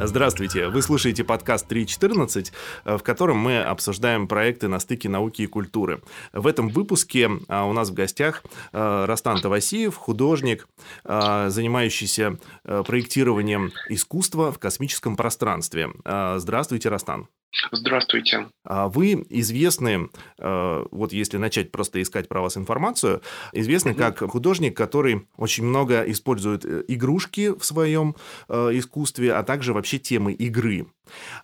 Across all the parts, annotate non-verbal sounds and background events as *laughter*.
Здравствуйте, вы слушаете подкаст 3.14, в котором мы обсуждаем проекты на стыке науки и культуры. В этом выпуске а, у нас в гостях а, Растан Тавасиев, художник, а, занимающийся проектированием искусства в космическом пространстве. Здравствуйте, Растан. Здравствуйте. А вы известны, э, вот если начать просто искать про вас информацию, известны угу. как художник, который очень много использует э, игрушки в своем э, искусстве, а также вообще темы игры.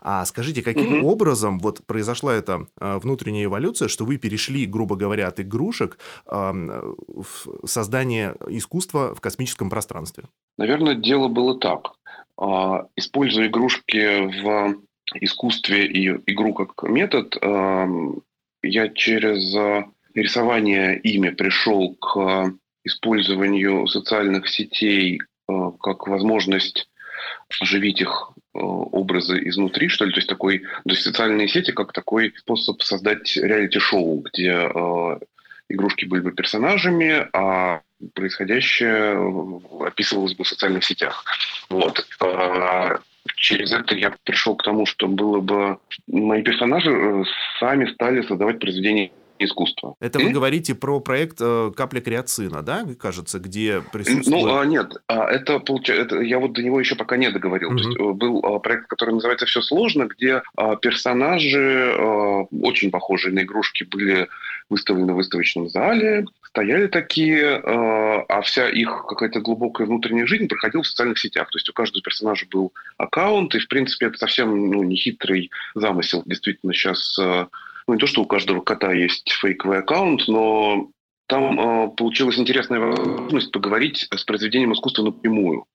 А скажите, каким угу. образом вот произошла эта внутренняя эволюция, что вы перешли, грубо говоря, от игрушек в создание искусства в космическом пространстве? Наверное, дело было так. А, используя игрушки в искусстве и игру как метод, эм, я через э, рисование ими пришел к использованию социальных сетей э, как возможность оживить их э, образы изнутри, что ли, то есть такой, то есть социальные сети как такой способ создать реалити-шоу, где игрушки были бы персонажами, а происходящее описывалось бы в социальных сетях. Вот через это я пришел к тому, что было бы мои персонажи э, сами стали создавать произведения искусства. Это вы говорите про проект э, «Капля креацина», да, кажется, где присутствует... Ну, а, нет, а, это, получается, я вот до него еще пока не договорил. Угу. То есть э, был а, проект, который называется «Все сложно», где персонажи, очень похожие на игрушки, были выставлены в выставочном зале, стояли такие, а вся их какая-то глубокая внутренняя жизнь проходила в социальных сетях. То есть у каждого персонажа был аккаунт, и, в принципе, это совсем ну, не хитрый замысел. Действительно, сейчас ну, не то, что у каждого кота есть фейковый аккаунт, но там э, получилась интересная возможность поговорить с произведением искусства напрямую.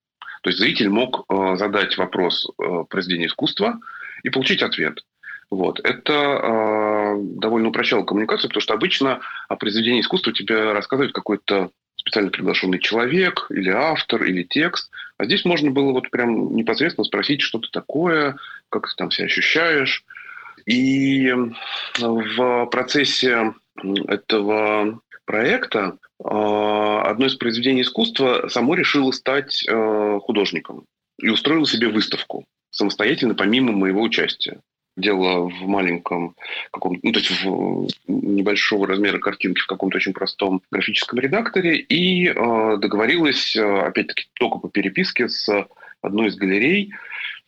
То есть зритель мог э, задать вопрос э, произведения искусства и получить ответ. Вот. Это э, довольно упрощало коммуникацию, потому что обычно о произведении искусства тебе рассказывает какой-то специально приглашенный человек, или автор, или текст. А здесь можно было вот прям непосредственно спросить, что ты такое, как ты там себя ощущаешь. И в процессе этого проекта а, одно из произведений искусства само решило стать а, художником и устроило себе выставку самостоятельно, помимо моего участия. Делала в маленьком каком ну, то есть в небольшого размера картинки в каком-то очень простом графическом редакторе и э, договорилась, опять-таки, только по переписке с одной из галерей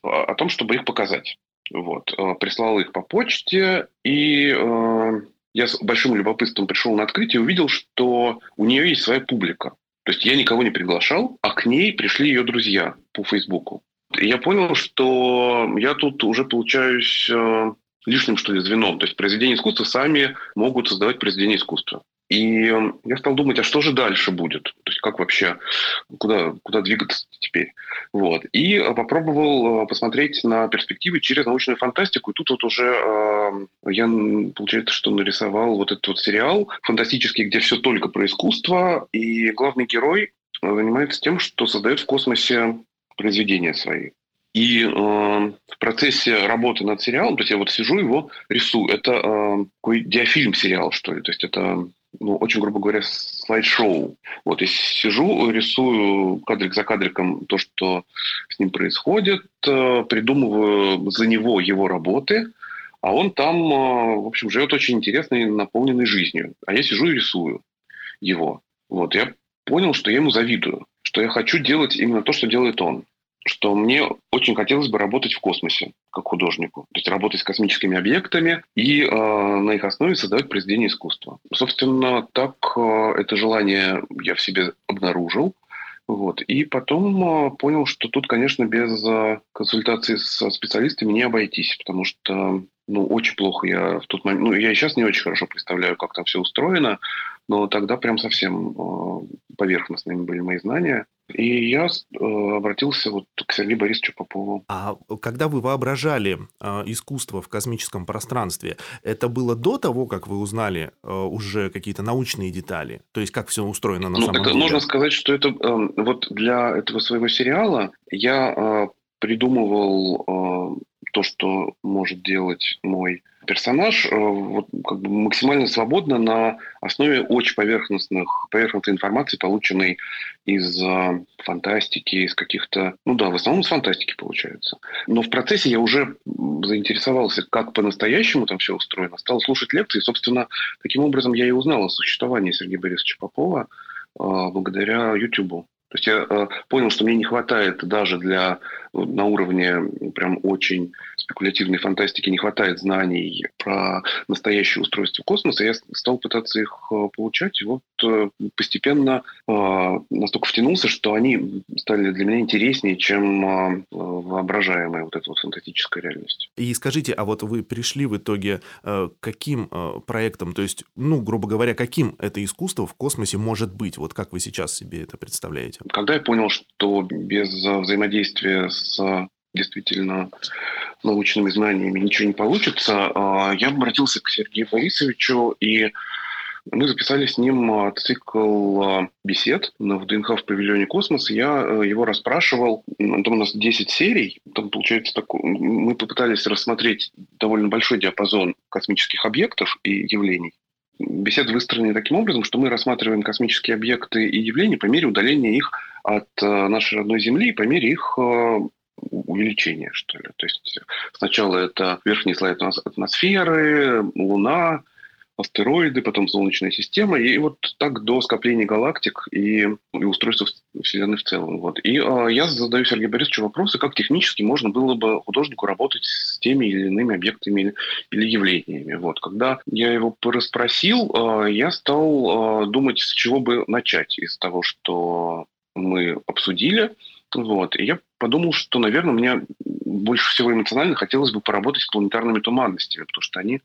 о том, чтобы их показать. Вот. Э, прислал их по почте, и э, я с большим любопытством пришел на открытие и увидел, что у нее есть своя публика. То есть я никого не приглашал, а к ней пришли ее друзья по Фейсбуку. И я понял, что я тут уже получаюсь э, лишним, что ли, звеном. То есть произведения искусства сами могут создавать произведения искусства. И я стал думать, а что же дальше будет? То есть как вообще, куда, куда двигаться теперь? Вот. И э, попробовал э, посмотреть на перспективы через научную фантастику. И тут вот уже э, я, получается, что нарисовал вот этот вот сериал фантастический, где все только про искусство. И главный герой занимается тем, что создает в космосе произведения свои. И э, в процессе работы над сериалом, то есть я вот сижу его рисую, это э, такой диафильм сериал, что ли, то есть это ну, очень, грубо говоря, слайд-шоу. Вот, и сижу, рисую кадрик за кадриком то, что с ним происходит, э, придумываю за него его работы, а он там, э, в общем, живет очень интересной, наполненной жизнью. А я сижу и рисую его. Вот, я понял, что я ему завидую, что я хочу делать именно то, что делает он что мне очень хотелось бы работать в космосе как художнику. То есть работать с космическими объектами и э, на их основе создавать произведения искусства. Собственно, так э, это желание я в себе обнаружил. Вот. И потом э, понял, что тут, конечно, без э, консультации со специалистами не обойтись, потому что ну, очень плохо я в тот момент... Ну, я и сейчас не очень хорошо представляю, как там все устроено, но тогда прям совсем э, поверхностными были мои знания. И я э, обратился вот к Сергею Борисовичу Попову. А когда вы воображали э, искусство в космическом пространстве, это было до того, как вы узнали э, уже какие-то научные детали? То есть как все устроено на ну, самом деле? Можно сказать, что это вот для этого своего сериала я придумывал то, что может делать мой персонаж э, вот, как бы максимально свободно на основе очень поверхностных, поверхностной информации, полученной из э, фантастики, из каких-то... Ну да, в основном из фантастики получается. Но в процессе я уже заинтересовался, как по-настоящему там все устроено. Стал слушать лекции. Собственно, таким образом я и узнал о существовании Сергея Борисовича Попова э, благодаря YouTube. То есть я э, понял, что мне не хватает даже для на уровне прям очень спекулятивной фантастики не хватает знаний про настоящее устройство космоса. Я стал пытаться их э, получать, и вот э, постепенно э, настолько втянулся, что они стали для меня интереснее, чем воображаемая вот эта вот фантастическая реальность. И скажите, а вот вы пришли в итоге каким проектом, то есть, ну, грубо говоря, каким это искусство в космосе может быть? Вот как вы сейчас себе это представляете? Когда я понял, что без взаимодействия с действительно научными знаниями ничего не получится, а, я обратился к Сергею Борисовичу, и мы записали с ним а, цикл а, бесед в ДНХ в павильоне «Космос». Я его расспрашивал. Там у нас 10 серий. Там, получается, такой... мы попытались рассмотреть довольно большой диапазон космических объектов и явлений. Беседы выстроены таким образом, что мы рассматриваем космические объекты и явления по мере удаления их от э, нашей родной Земли, по мере их э, увеличения, что ли. То есть сначала это верхний слой атмосферы, Луна, астероиды, потом Солнечная система, и вот так до скопления галактик и, и устройства Вселенной в целом. Вот. И э, я задаю Сергею Борисовичу вопросы, как технически можно было бы художнику работать с теми или иными объектами или явлениями. Вот. Когда я его расспросил, э, я стал э, думать, с чего бы начать из того, что мы обсудили. Вот. И я подумал, что, наверное, мне больше всего эмоционально хотелось бы поработать с планетарными туманностями, потому что они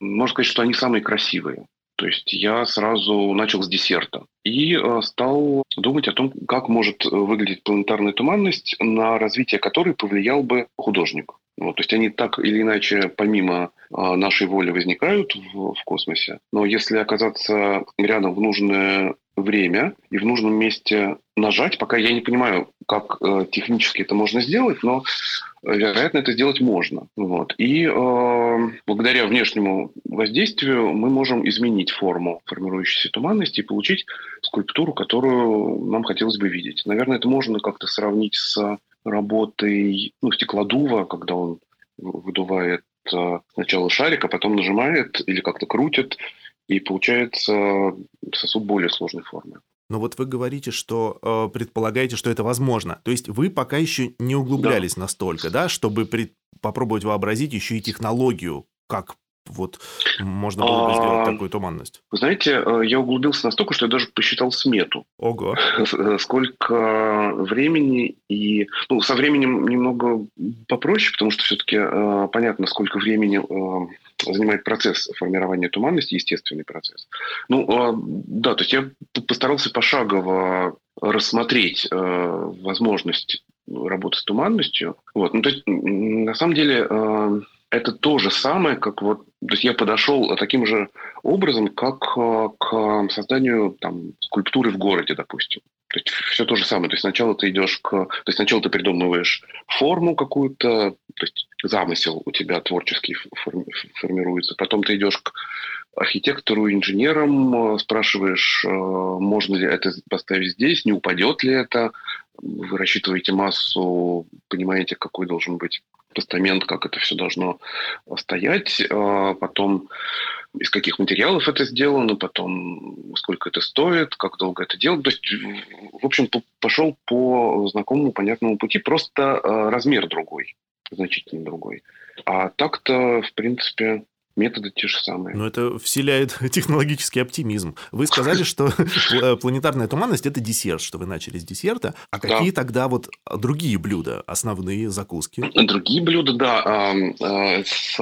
можно сказать, что они самые красивые. То есть я сразу начал с десерта и э, стал думать о том, как может выглядеть планетарная туманность, на развитие которой повлиял бы художник. Вот, то есть они так или иначе, помимо э, нашей воли, возникают в, в космосе. Но если оказаться рядом в нужное время и в нужном месте нажать, пока я не понимаю, как э, технически это можно сделать, но вероятно, это сделать можно. Вот. И э, благодаря внешнему воздействию мы можем изменить форму формирующейся туманности и получить скульптуру, которую нам хотелось бы видеть. Наверное, это можно как-то сравнить с работой ну, стеклодува, когда он выдувает э, сначала шарик, а потом нажимает или как-то крутит, и получается сосуд более сложной формы. Но вот вы говорите, что э, предполагаете, что это возможно. То есть вы пока еще не углублялись да. настолько, да, чтобы при... попробовать вообразить еще и технологию, как вот можно было бы сделать а, такую туманность? Вы знаете, э, я углубился настолько, что я даже посчитал смету. Ого. Сколько времени и... Ну, со временем немного попроще, потому что все-таки э, понятно, сколько времени э, занимает процесс формирования туманности, естественный процесс. Ну, а, да, то есть я постарался пошагово рассмотреть э, возможность работы с туманностью. Вот. Ну, то есть, на самом деле, э, это то же самое, как вот, то есть я подошел таким же образом, как э, к созданию там, скульптуры в городе, допустим. То есть все то же самое. То есть сначала ты идешь к... То есть сначала ты придумываешь форму какую-то, то есть замысел у тебя творческий формируется. Потом ты идешь к архитектору, инженерам, спрашиваешь, э, можно ли это поставить здесь, не упадет ли это. Вы рассчитываете массу, понимаете, какой должен быть постамент, как это все должно стоять. Э, потом из каких материалов это сделано, потом сколько это стоит, как долго это делать. То есть, в общем, пошел по знакомому, понятному пути, просто э, размер другой, значительно другой. А так-то, в принципе, методы те же самые. Но это вселяет *laughs* технологический оптимизм. Вы сказали, что *laughs* планетарная туманность – это десерт, что вы начали с десерта. А какие тогда вот другие блюда, основные закуски? Другие блюда, да, а, с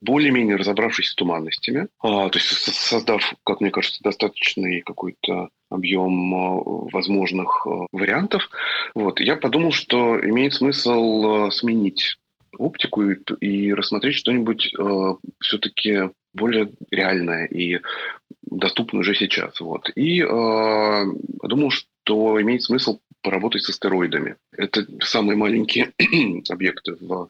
более-менее разобравшись с туманностями, а, то есть создав, как мне кажется, достаточный какой-то объем а, возможных вариантов, вот, я подумал, что имеет смысл сменить оптику и, и рассмотреть что-нибудь э, все-таки более реальное и доступное уже сейчас. Вот. И э, подумал, что имеет смысл поработать с астероидами. Это самые маленькие *clears throat* объекты в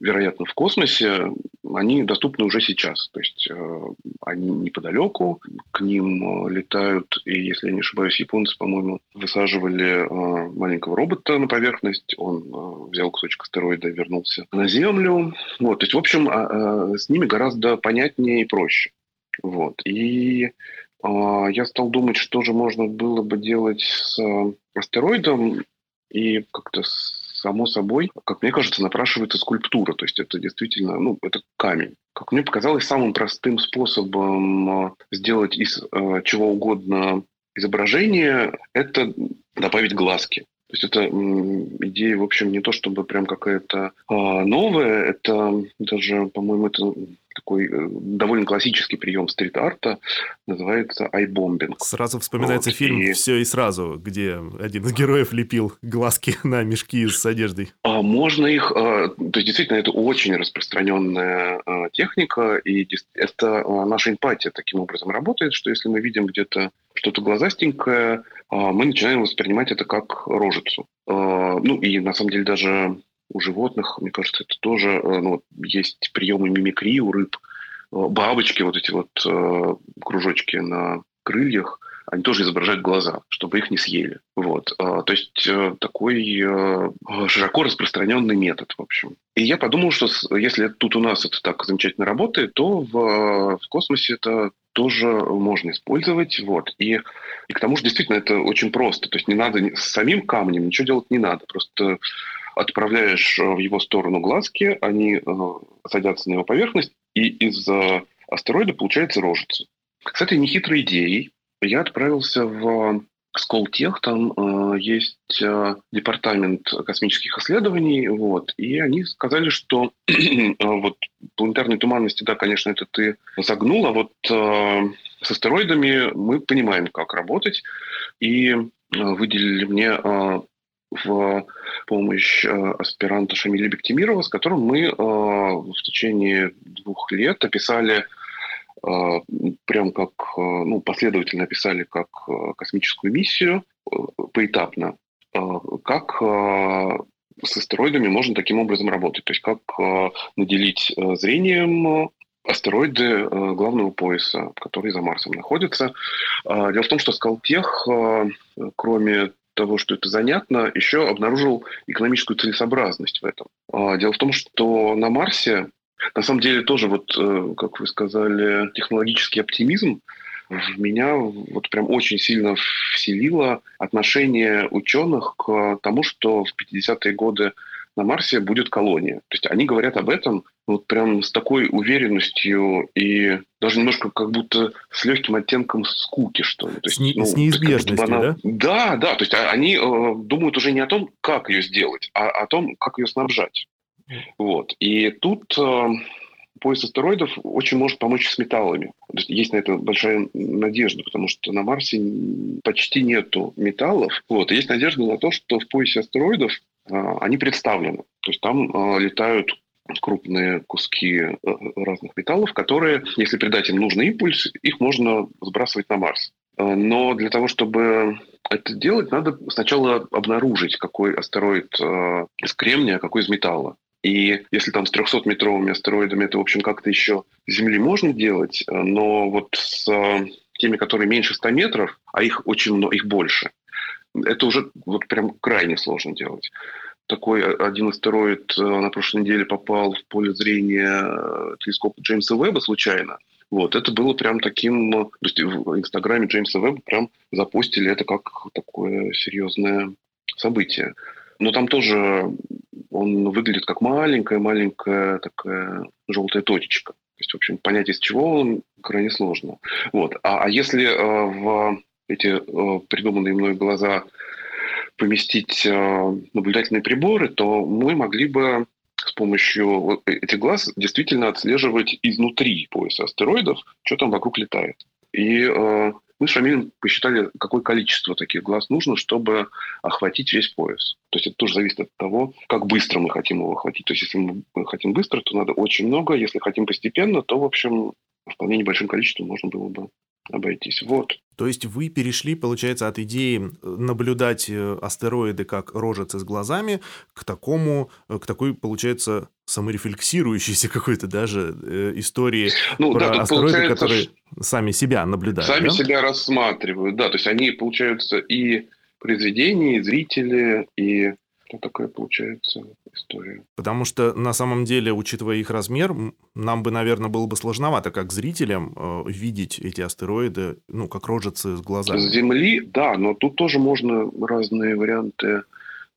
вероятно, в космосе, они доступны уже сейчас. То есть э, они неподалеку, к ним э, летают, и, если я не ошибаюсь, японцы, по-моему, высаживали э, маленького робота на поверхность, он э, взял кусочек астероида и вернулся на Землю. Вот, то есть, в общем, э, э, с ними гораздо понятнее и проще. Вот. И а, я стал думать, что же можно было бы делать с астероидом, и как-то само собой, как мне кажется, напрашивается скульптура. То есть это действительно, ну, это камень. Как мне показалось, самым простым способом а, сделать из э, чего угодно изображение – это добавить глазки. То есть это идея, в общем, не то чтобы прям какая-то э, новая, это даже, по-моему, это такой э, довольно классический прием стрит-арта, называется айбомбинг. Сразу вспоминается вот, фильм и... «Все и сразу», где один из героев лепил глазки *laughs* на мешки с одеждой. А, можно их... А, то есть, действительно, это очень распространенная а, техника, и это наша эмпатия таким образом работает, что если мы видим где-то что-то глазастенькое, мы начинаем воспринимать это как рожицу. Ну, и на самом деле даже у животных, мне кажется, это тоже э, ну, есть приемы мимикрии у рыб. Э, бабочки, вот эти вот э, кружочки на крыльях, они тоже изображают глаза, чтобы их не съели. Вот. То есть такой широко распространенный метод, в общем. И я подумал, что если тут у нас это так замечательно работает, то в, в космосе это тоже можно использовать. Вот. И, и к тому же действительно это очень просто. То есть не надо с самим камнем ничего делать не надо. Просто отправляешь э, в его сторону глазки, они э, садятся на его поверхность, и из э, астероида получается рожица. С этой нехитрой идеей я отправился в Сколтех, там э, есть э, департамент космических исследований, вот, и они сказали, что *clears throat* э, вот планетарной туманности, да, конечно, это ты загнул, а вот э, с астероидами мы понимаем, как работать, и э, выделили мне э, в помощь э, аспиранта Шамиля Бектимирова, с которым мы э, в течение двух лет описали э, прям как, ну, последовательно описали как космическую миссию поэтапно, как с астероидами можно таким образом работать. То есть как наделить зрением астероиды главного пояса, которые за Марсом находятся. Дело в том, что Скалтех, кроме того, что это занятно, еще обнаружил экономическую целесообразность в этом. А, дело в том, что на Марсе, на самом деле тоже, вот, э, как вы сказали, технологический оптимизм в меня вот прям очень сильно вселило отношение ученых к тому, что в 50-е годы на Марсе будет колония. То есть они говорят об этом вот прям с такой уверенностью и даже немножко как будто с легким оттенком скуки, что ли. То есть, с, не, ну, с неизбежностью, она... да? Да, да. То есть а, они э, думают уже не о том, как ее сделать, а о том, как ее снабжать. Вот. И тут э, пояс астероидов очень может помочь с металлами. Есть, на это большая надежда, потому что на Марсе почти нету металлов. Вот. И есть надежда на то, что в поясе астероидов они представлены. То есть там а, летают крупные куски э, разных металлов, которые, если придать им нужный импульс, их можно сбрасывать на Марс. А, но для того, чтобы это делать, надо сначала обнаружить, какой астероид из кремния, а какой из металла. И если там с 300-метровыми астероидами это, в общем, как-то еще Земли можно делать, но вот с теми, которые меньше 100 метров, а их очень много, их больше, это уже вот прям крайне сложно делать. Такой один астероид э, на прошлой неделе попал в поле зрения э, телескопа Джеймса Веба случайно. Вот, это было прям таким... Э, то есть в Инстаграме Джеймса Веба прям запустили это как такое серьезное событие. Но там тоже он выглядит как маленькая-маленькая такая желтая точечка. То есть, в общем, понять, из чего он, крайне сложно. Вот. А, а если э, в эти э, придуманные мной глаза поместить э, наблюдательные приборы, то мы могли бы с помощью этих глаз действительно отслеживать изнутри пояса астероидов, что там вокруг летает. И э, мы с Шамилем посчитали, какое количество таких глаз нужно, чтобы охватить весь пояс. То есть это тоже зависит от того, как быстро мы хотим его охватить. То есть если мы хотим быстро, то надо очень много. Если хотим постепенно, то, в общем, вполне небольшим количеством можно было бы обойтись. Вот. То есть вы перешли, получается, от идеи наблюдать э, астероиды как рожицы с глазами к такому, э, к такой, получается, саморефлексирующейся *laughs* какой-то даже э, истории ну, про да, астероиды, которые сами себя наблюдают. Сами да? себя рассматривают, да. То есть они, получаются, и произведения, и зрители, и что такая получается история. Потому что на самом деле, учитывая их размер, нам бы, наверное, было бы сложновато, как зрителям, э, видеть эти астероиды, ну, как рожицы с глазами. С Земли, да, но тут тоже можно разные варианты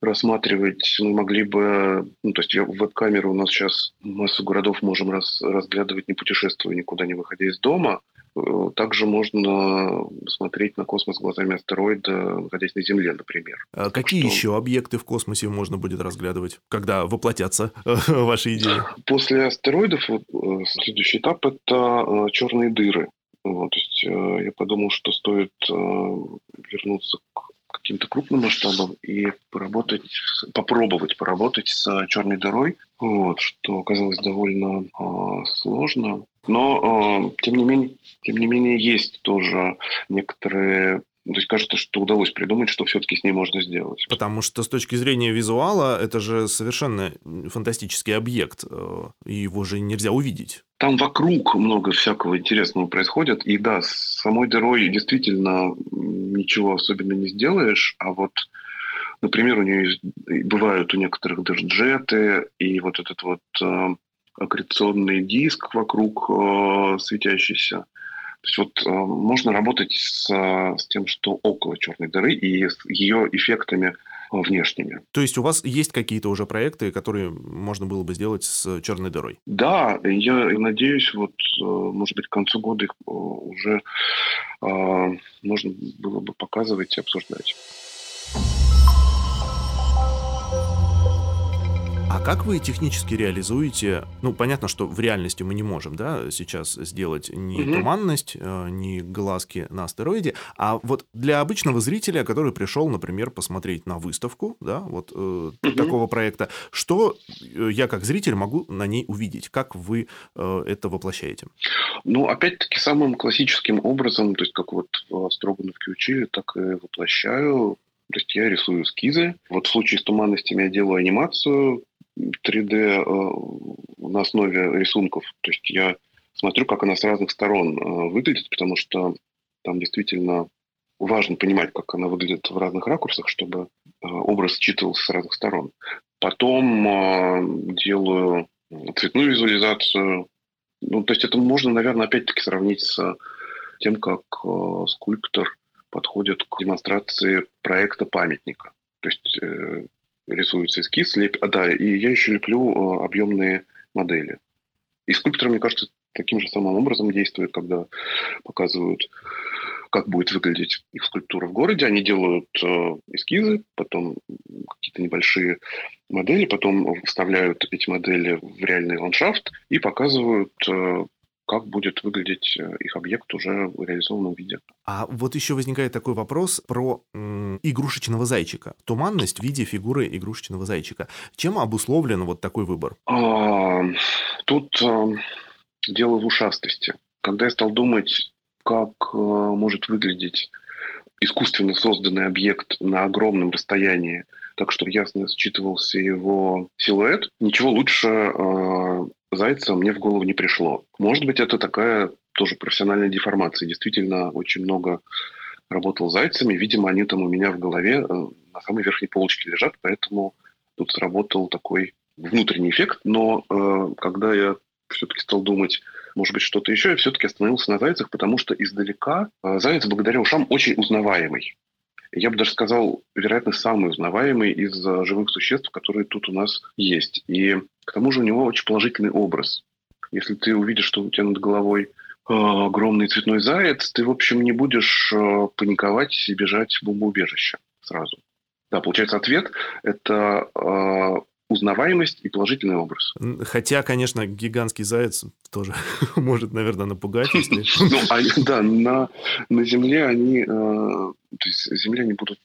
рассматривать. Мы могли бы, ну, то есть веб-камеры у нас сейчас массу городов можем раз, разглядывать, не путешествуя никуда, не выходя из дома. Э, также можно смотреть на космос глазами астероида, находясь на Земле, например. А какие что... еще объекты в космосе можно будет разглядывать, когда воплотятся э, *laughs* ваши идеи? После астероидов э, следующий этап – это черные дыры. Вот, то есть я подумал, что стоит вернуться к каким-то крупным масштабам и поработать, попробовать поработать с черной дырой, вот, что оказалось довольно э, сложно. Но, э, тем, не менее, тем не менее, есть тоже некоторые то есть кажется, что удалось придумать, что все-таки с ней можно сделать. Потому что с точки зрения визуала это же совершенно фантастический объект, э, его же нельзя увидеть. Там вокруг много всякого интересного происходит, и да, с самой дырой действительно ничего особенно не сделаешь, а вот Например, у нее бывают у некоторых даже джеты, и вот этот вот э, аккреционный диск вокруг э, светящийся. То есть вот э, можно работать с, с тем, что около черной дыры и с ее эффектами внешними. То есть у вас есть какие-то уже проекты, которые можно было бы сделать с черной дырой? Да, я надеюсь, вот, э, может быть, к концу года их э, уже э, можно было бы показывать и обсуждать. А как вы технически реализуете? Ну, понятно, что в реальности мы не можем, да, сейчас сделать ни угу. туманность, э, ни глазки на астероиде, а вот для обычного зрителя, который пришел, например, посмотреть на выставку, да, вот угу. такого проекта, что э, я как зритель могу на ней увидеть? Как вы это воплощаете? Ну, опять-таки, самым классическим образом, то есть как вот в Строгановке учили, так и воплощаю. То есть я рисую эскизы. Вот в случае с туманностями я делаю анимацию, 3D э, на основе рисунков. То есть я смотрю, как она с разных сторон э, выглядит, потому что там действительно важно понимать, как она выглядит в разных ракурсах, чтобы э, образ считывался с разных сторон. Потом делаю цветную визуализацию. Ну, то есть это можно, наверное, опять-таки сравнить с тем, как скульптор подходит к демонстрации проекта памятника. То есть рисуется эскиз, леп... а, да, и я еще леплю э, объемные модели. И скульпторы, мне кажется, таким же самым образом действуют, когда показывают, как будет выглядеть их скульптура в городе. Они делают э, эскизы, потом какие-то небольшие модели, потом вставляют эти модели в реальный ландшафт и показывают, как будет выглядеть э, их объект уже в реализованном виде. А вот еще возникает такой вопрос про м, игрушечного зайчика. Туманность в виде фигуры игрушечного зайчика. Чем обусловлен вот такой выбор? А, тут а, дело в ушастости. Когда я стал думать, как а, может выглядеть искусственно созданный объект на огромном расстоянии, так что ясно считывался его силуэт, ничего лучше э, зайца мне в голову не пришло. Может быть, это такая тоже профессиональная деформация. Действительно, очень много работал зайцами. Видимо, они там у меня в голове э, на самой верхней полочке лежат, поэтому тут сработал такой внутренний эффект. Но э, когда я все-таки стал думать, может быть, что-то еще, я все-таки остановился на зайцах, потому что издалека э, заяц благодаря ушам очень узнаваемый. Я бы даже сказал, вероятно, самый узнаваемый из э, живых существ, которые тут у нас есть. И к тому же у него очень положительный образ. Если ты увидишь, что у тебя над головой э, огромный цветной заяц, ты, в общем, не будешь э, паниковать и бежать в бомбоубежище сразу. Да, получается, ответ – это узнаваемость и положительный образ. Хотя, конечно, гигантский заяц тоже *laughs* может, наверное, напугать, если... *laughs* Ну, а, да, на, на Земле они... То есть Земля они будут,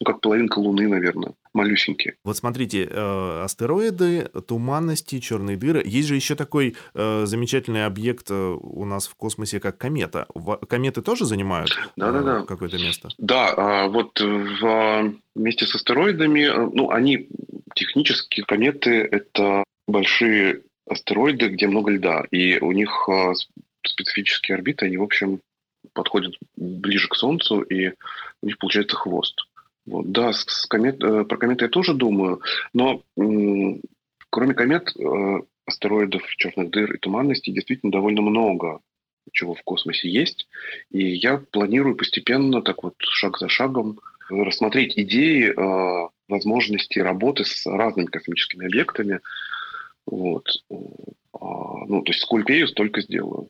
ну, как половинка Луны, наверное, малюсенькие. Вот смотрите, э, астероиды, туманности, черные дыры. Есть же еще такой э, замечательный объект э, у нас в космосе, как комета. Кометы тоже занимают да, да, да. какое-то место? Да, а вот в, вместе с астероидами, э, ну, они технически, кометы — это большие астероиды, где много льда, и у них э, специфические орбиты, они, в общем, подходят ближе к Солнцу, и у них получается хвост. Вот. Да, с комет, э, про кометы я тоже думаю, но м- кроме комет, э, астероидов, черных дыр и туманностей действительно довольно много чего в космосе есть. И я планирую постепенно, так вот, шаг за шагом, рассмотреть идеи э, возможности работы с разными космическими объектами. Вот. А, ну, то есть сколько я столько сделаю.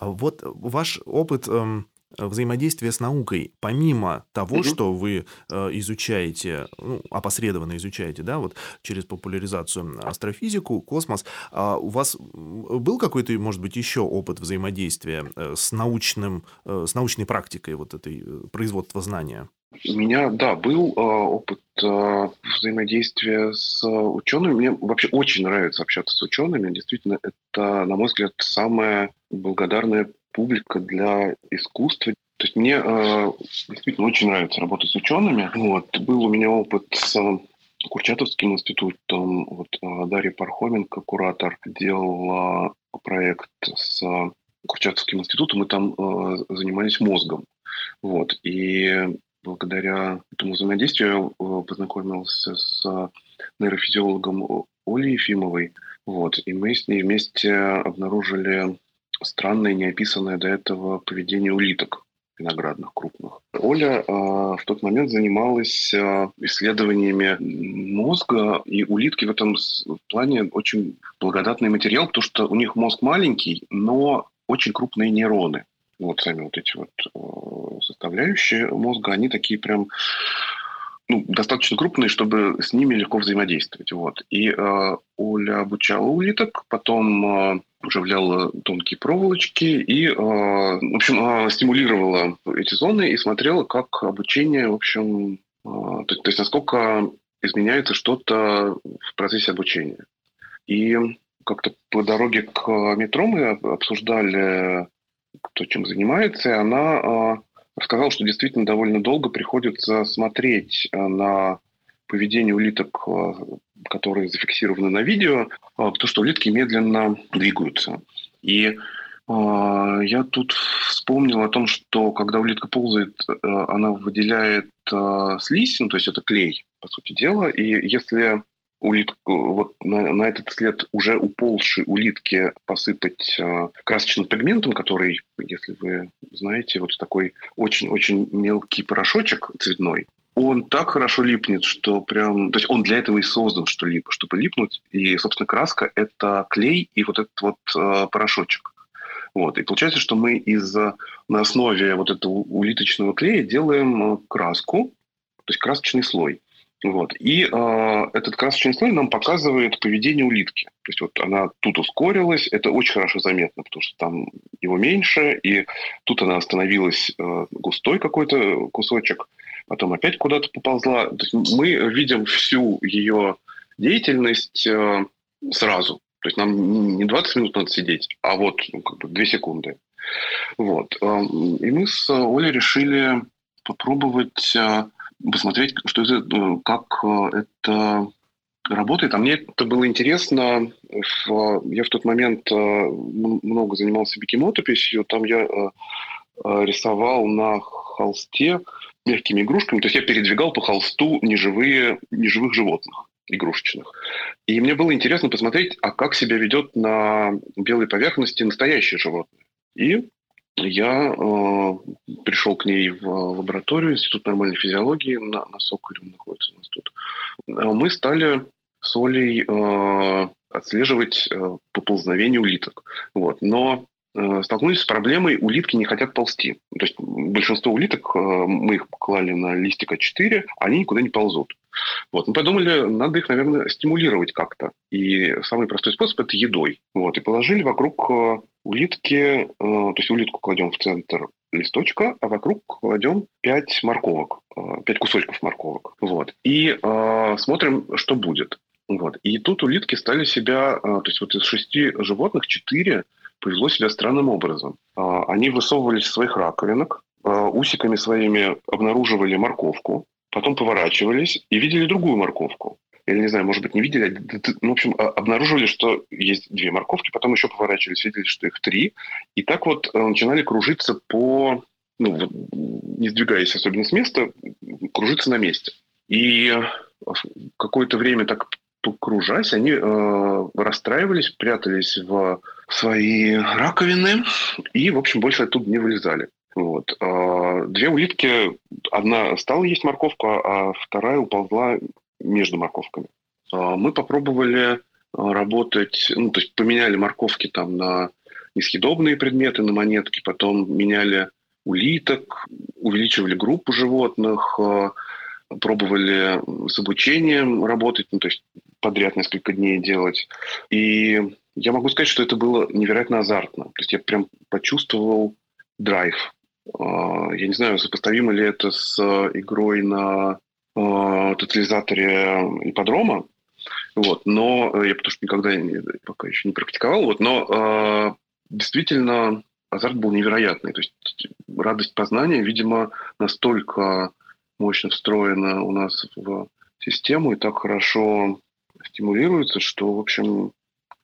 Вот ваш опыт эм, взаимодействия с наукой, помимо того, угу. что вы э, изучаете, ну, опосредованно изучаете, да, вот через популяризацию астрофизику, космос, э, у вас был какой-то, может быть, еще опыт взаимодействия э, с научным, э, с научной практикой вот этой э, производства знания? У меня, да, был э, опыт э, взаимодействия с учеными. Мне вообще очень нравится общаться с учеными. Действительно, это, на мой взгляд, самая благодарная публика для искусства. То есть мне э, действительно очень нравится работать с учеными. Вот. Был у меня опыт с Курчатовским институтом. Вот Дарья Пархоменко, куратор, делала проект с Курчатовским институтом. Мы там э, занимались мозгом. Вот. И благодаря этому взаимодействию я познакомился с нейрофизиологом Олей Ефимовой. Вот. И мы с ней вместе обнаружили странное, неописанное до этого поведение улиток виноградных крупных. Оля э, в тот момент занималась э, исследованиями мозга, и улитки в этом плане очень благодатный материал, потому что у них мозг маленький, но очень крупные нейроны. Вот сами вот эти вот э, составляющие мозга, они такие прям ну, достаточно крупные, чтобы с ними легко взаимодействовать. Вот. И э, Оля обучала улиток, потом э, уживляла тонкие проволочки и, э, в общем, э, стимулировала эти зоны и смотрела, как обучение, в общем, э, то, то есть насколько изменяется что-то в процессе обучения. И как-то по дороге к метро мы обсуждали, кто чем занимается, и она э, рассказала, что действительно довольно долго приходится смотреть э, на поведение улиток, э, которые зафиксированы на видео, э, потому что улитки медленно двигаются. И я тут вспомнил о том, что когда улитка ползает, она выделяет слизь, ну, то есть это клей, по сути дела. И если улит, вот на, на этот след уже уползшей улитки посыпать э, красочным пигментом, который, если вы знаете, вот такой очень-очень мелкий порошочек цветной, он так хорошо липнет, что прям... То есть он для этого и создан, что лип, чтобы липнуть. И, собственно, краска – это клей и вот этот вот э, порошочек. Вот. И получается, что мы из, на основе вот этого улиточного клея делаем краску, то есть красочный слой. Вот. И э, этот красочный слой нам показывает поведение улитки. То есть вот она тут ускорилась, это очень хорошо заметно, потому что там его меньше, и тут она остановилась э, густой какой-то кусочек, потом опять куда-то поползла. То есть мы видим всю ее деятельность э, сразу. То есть нам не 20 минут надо сидеть, а вот ну, как бы 2 секунды. Вот. Э, и мы с Олей решили попробовать э, посмотреть, что это, ну, как э, это работает. А мне это было интересно. Я в тот момент э, много занимался бикемотописью. Там я э, рисовал на холсте мягкими игрушками. То есть я передвигал по холсту неживые, неживых животных игрушечных. И мне было интересно посмотреть, а как себя ведет на белой поверхности настоящее животное. И я э, пришел к ней в лабораторию, Институт нормальной физиологии на, на Соколе находится у нас тут. Э, мы стали с Олей э, отслеживать э, поползновение улиток. Вот. Но э, столкнулись с проблемой, улитки не хотят ползти. То есть большинство улиток, э, мы их клали на листик А4, они никуда не ползут. Вот. Мы подумали, надо их, наверное, стимулировать как-то. И самый простой способ – это едой. Вот. И положили вокруг э, улитки, э, то есть улитку кладем в центр листочка, а вокруг кладем 5 морковок, 5 кусочков морковок. Вот. И э, смотрим, что будет. Вот. И тут улитки стали себя, то есть вот из шести животных четыре повело себя странным образом. Они высовывались из своих раковинок, усиками своими обнаруживали морковку, потом поворачивались и видели другую морковку. Или, не знаю, может быть, не видели, а ну, в общем, а, обнаружили, что есть две морковки, потом еще поворачивались, видели, что их три. И так вот э, начинали кружиться по, ну, не сдвигаясь особенно с места, кружиться на месте. И какое-то время так кружась, они э, расстраивались, прятались в свои раковины и, в общем, больше оттуда не вылезали. Вот. А, две улитки, одна стала есть морковку, а вторая уползла между морковками. А, мы попробовали а, работать, ну, то есть поменяли морковки там на несъедобные предметы, на монетки, потом меняли улиток, увеличивали группу животных, пробовали с обучением работать, ну, то есть подряд несколько дней делать. И я могу сказать, что это было невероятно азартно. То есть я прям почувствовал драйв а, я не знаю, сопоставимо ли это с э, игрой на э, тотализаторе ипподрома. Вот, но э, я потому что никогда пока еще не практиковал. Вот, но действительно азарт был невероятный. То есть радость познания, видимо, настолько мощно встроена у нас в систему и так хорошо стимулируется, что, в общем,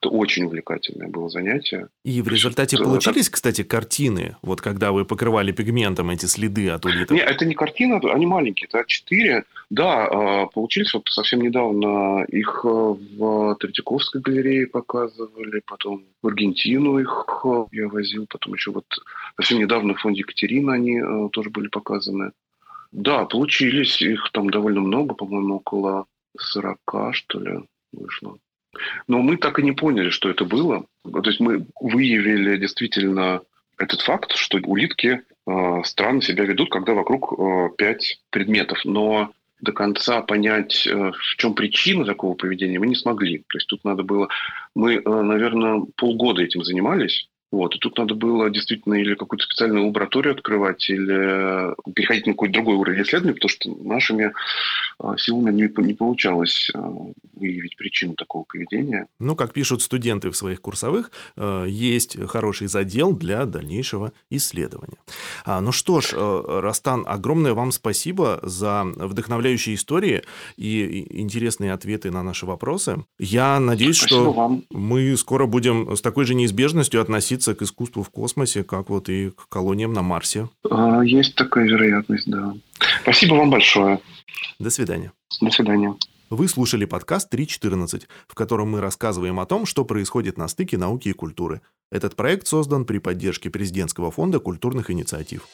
это очень увлекательное было занятие. И в результате это, получились, так... кстати, картины, вот когда вы покрывали пигментом эти следы от улиток? Нет, это не картина, они маленькие, это четыре. Да, а, получились вот совсем недавно их э, в Третьяковской галерее показывали, потом в Аргентину их э, я возил, потом еще вот совсем недавно в фонде Екатерина они э, тоже были показаны. Да, получились, их там довольно много, по-моему, около 40, что ли, вышло. Но мы так и не поняли, что это было. То есть мы выявили действительно этот факт, что улитки э, странно себя ведут, когда вокруг э, пять предметов. Но до конца понять, э, в чем причина такого поведения, мы не смогли. То есть тут надо было... Мы, э, наверное, полгода этим занимались. Вот. И тут надо было действительно или какую-то специальную лабораторию открывать, или э, переходить на какой-то другой уровень исследования, потому что нашими а, силами не, не получалось э, выявить причину такого поведения. Ну, как пишут студенты в своих курсовых, э, есть хороший задел для дальнейшего исследования. А, ну что ж, Растан, огромное вам спасибо за вдохновляющие истории и интересные ответы на наши вопросы. Я надеюсь, спасибо что вам. мы скоро будем с такой же неизбежностью относиться относиться к искусству в космосе, как вот и к колониям на Марсе. А, есть такая вероятность, да. Спасибо вам большое. До свидания. До свидания. Вы слушали подкаст 3.14, в котором мы рассказываем о том, что происходит на стыке науки и культуры. Этот проект создан при поддержке Президентского фонда культурных инициатив.